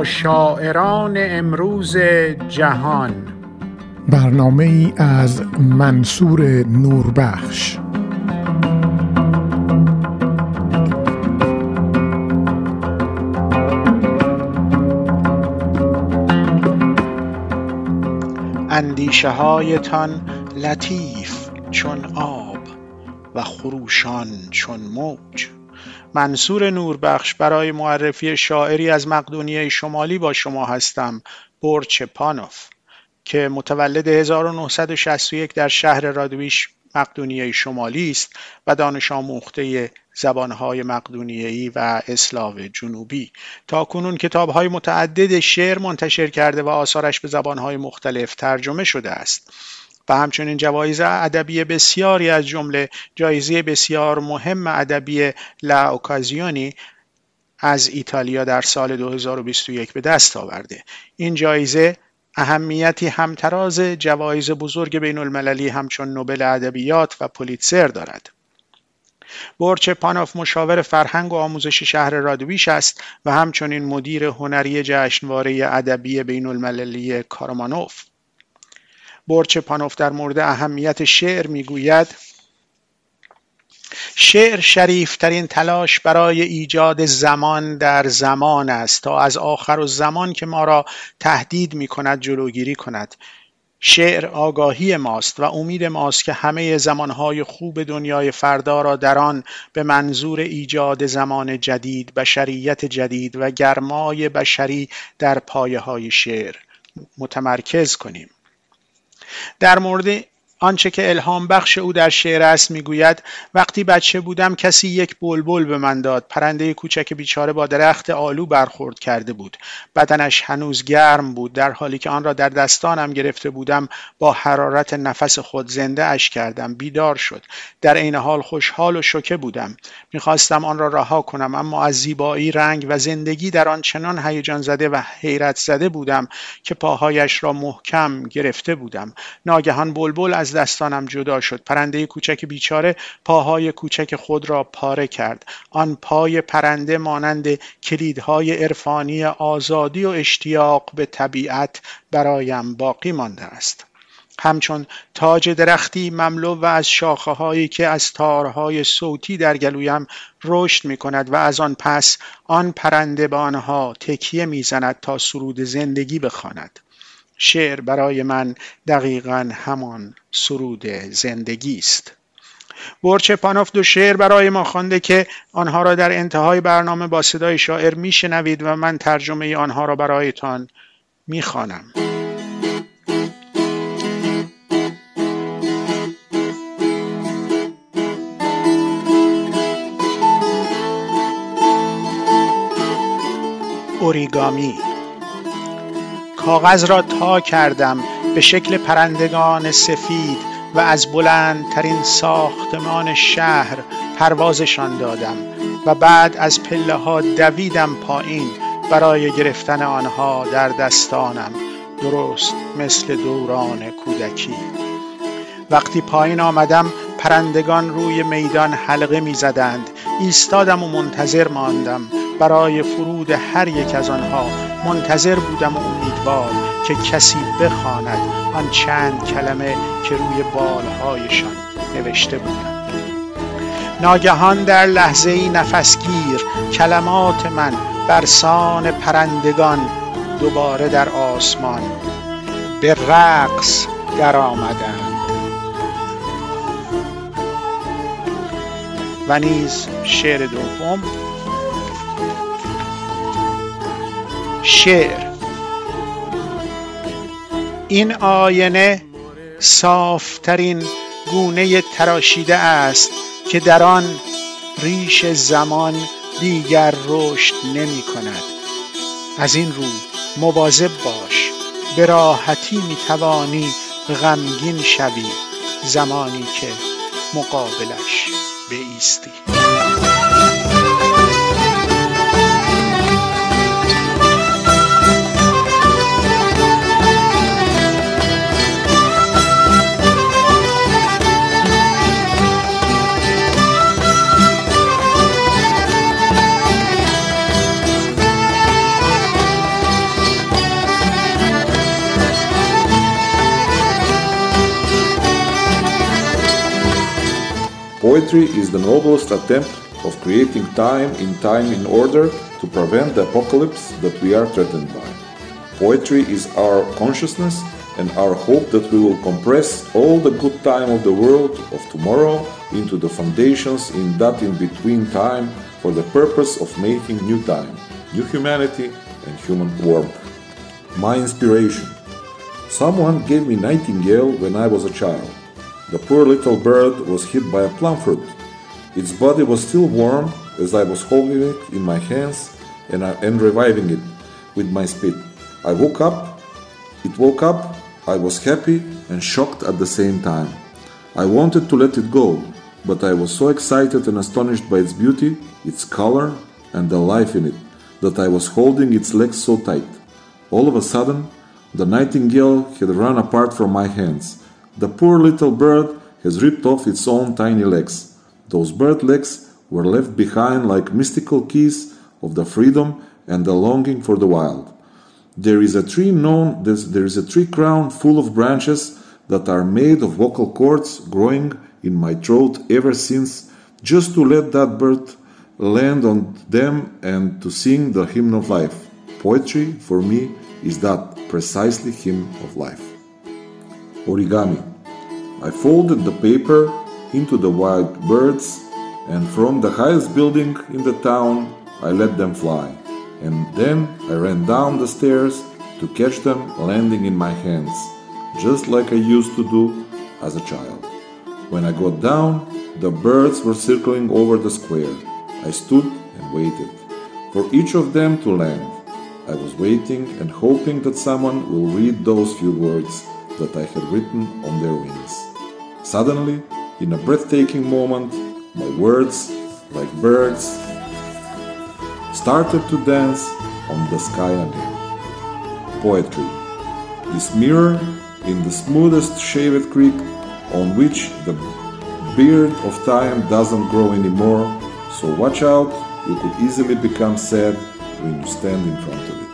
با شاعران امروز جهان. برنامه ای از منصور نوربخش. اندیشه هایتان لطیف چون آب و خروشان چون موج. منصور نوربخش برای معرفی شاعری از مقدونیه شمالی با شما هستم برچ پانوف که متولد 1961 در شهر رادویش مقدونیه شمالی است و دانش آموخته زبانهای مقدونیه‌ای و اسلاو جنوبی. تا کنون کتابهای متعدد شعر منتشر کرده و آثارش به زبانهای مختلف ترجمه شده است. و همچنین جوایز ادبی بسیاری از جمله جایزه بسیار مهم ادبی لا اوکازیونی از ایتالیا در سال 2021 به دست آورده. این جایزه اهمیتی همتراز جوایز بزرگ بین المللی همچون نوبل ادبیات و پولیتسر دارد. برچ پانوف مشاور فرهنگ و آموزش شهر رادویش است و همچنین مدیر هنری جشنواره ادبی بین المللی کارمانوف. برچ پانوف در مورد اهمیت شعر می‌گوید شعر شریفترین تلاش برای ایجاد زمان در زمان است تا از آخر و زمان که ما را تهدید می کند جلوگیری کند. شعر آگاهی ماست و امید ماست که همه زمانهای خوب دنیای فردا را در آن به منظور ایجاد زمان جدید بشریت جدید و گرمای بشری در پایه های شعر متمرکز کنیم. در مورد آنچه که الهام بخش او در شعر است می‌گوید وقتی بچه بودم کسی یک بلبل به من داد. پرنده کوچک بیچاره با درخت آلو برخورد کرده بود. بدنش هنوز گرم بود در حالی که آن را در دستانم گرفته بودم با حرارت نفس خود زنده اش کردم. بیدار شد. در عین حال خوشحال و شوکه بودم. می‌خواستم آن را رها کنم اما از زیبایی رنگ و زندگی در آن چنان هیجان زده و حیرت زده بودم که پاهایش را محکم گرفته بودم. ناگهان بلبل از دستانم جدا شد. پرنده کوچک بیچاره پاهای کوچک خود را پاره کرد. آن پای پرنده مانند کلیدهای عرفانی آزادی و اشتیاق به طبیعت برایم باقی مانده است. همچون تاج درختی مملو و از شاخه هایی که از تارهای صوتی در گلویم رشد می کند و از آن پس آن پرنده به آنها تکیه می‌زند تا سرود زندگی بخواند. شعر برای من دقیقا همان سرود زندگی است. برچ پانوف دو شعر برای ما خوانده که آنها را در انتهای برنامه با صدای شاعر میشنوید و من ترجمه آنها را برایتان می‌خوانم. اوریگامی کاغذ را تا کردم به شکل پرندگان سفید و از بلندترین ساختمان شهر پروازشان دادم و بعد از پله ها دویدم پایین برای گرفتن آنها در دستانم درست مثل دوران کودکی. وقتی پایین آمدم پرندگان روی میدان حلقه می زدند ایستادم و منتظر ماندم. برای فرود هر یک از آنها منتظر بودم و امیدوار که کسی بخواند آن چند کلمه که روی بالهایشان نوشته بودم. ناگهان در لحظه ای نفسگیر کلمات من برسان پرندگان دوباره در آسمان به رقص در آمدند و نیز شعر دوم شعر. این آینه صافترین گونه تراشیده است که در آن ریش زمان دیگر رشد نمی کند. از این رو مواظب باش به راحتی می توانی غمگین شوی زمانی که مقابلش بیستی Poetry is the noblest attempt of creating time in time in order to prevent the apocalypse that we are threatened by. Poetry is our consciousness and our hope that we will compress all the good time of the world of tomorrow into the foundations in that in between time for the purpose of making new time, new humanity, and human warmth. My inspiration. Someone gave me Nightingale when I was a child. The poor little bird was hit by a plum fruit. Its body was still warm as I was holding it in my hands and, uh, and reviving it with my spit. I woke up, it woke up, I was happy and shocked at the same time. I wanted to let it go, but I was so excited and astonished by its beauty, its color, and the life in it that I was holding its legs so tight. All of a sudden, the nightingale had run apart from my hands. The poor little bird has ripped off its own tiny legs. Those bird legs were left behind like mystical keys of the freedom and the longing for the wild. There is a tree known there is a tree crown full of branches that are made of vocal cords growing in my throat ever since just to let that bird land on them and to sing the hymn of life. Poetry for me is that precisely hymn of life. Origami. I folded the paper into the white birds, and from the highest building in the town, I let them fly. And then I ran down the stairs to catch them landing in my hands, just like I used to do as a child. When I got down, the birds were circling over the square. I stood and waited for each of them to land. I was waiting and hoping that someone will read those few words that I had written on their wings. Suddenly, in a breathtaking moment, my words, like birds, started to dance on the sky again. Poetry. This mirror in the smoothest shaved creek on which the beard of time doesn't grow anymore, so watch out, you could easily become sad when you stand in front of it.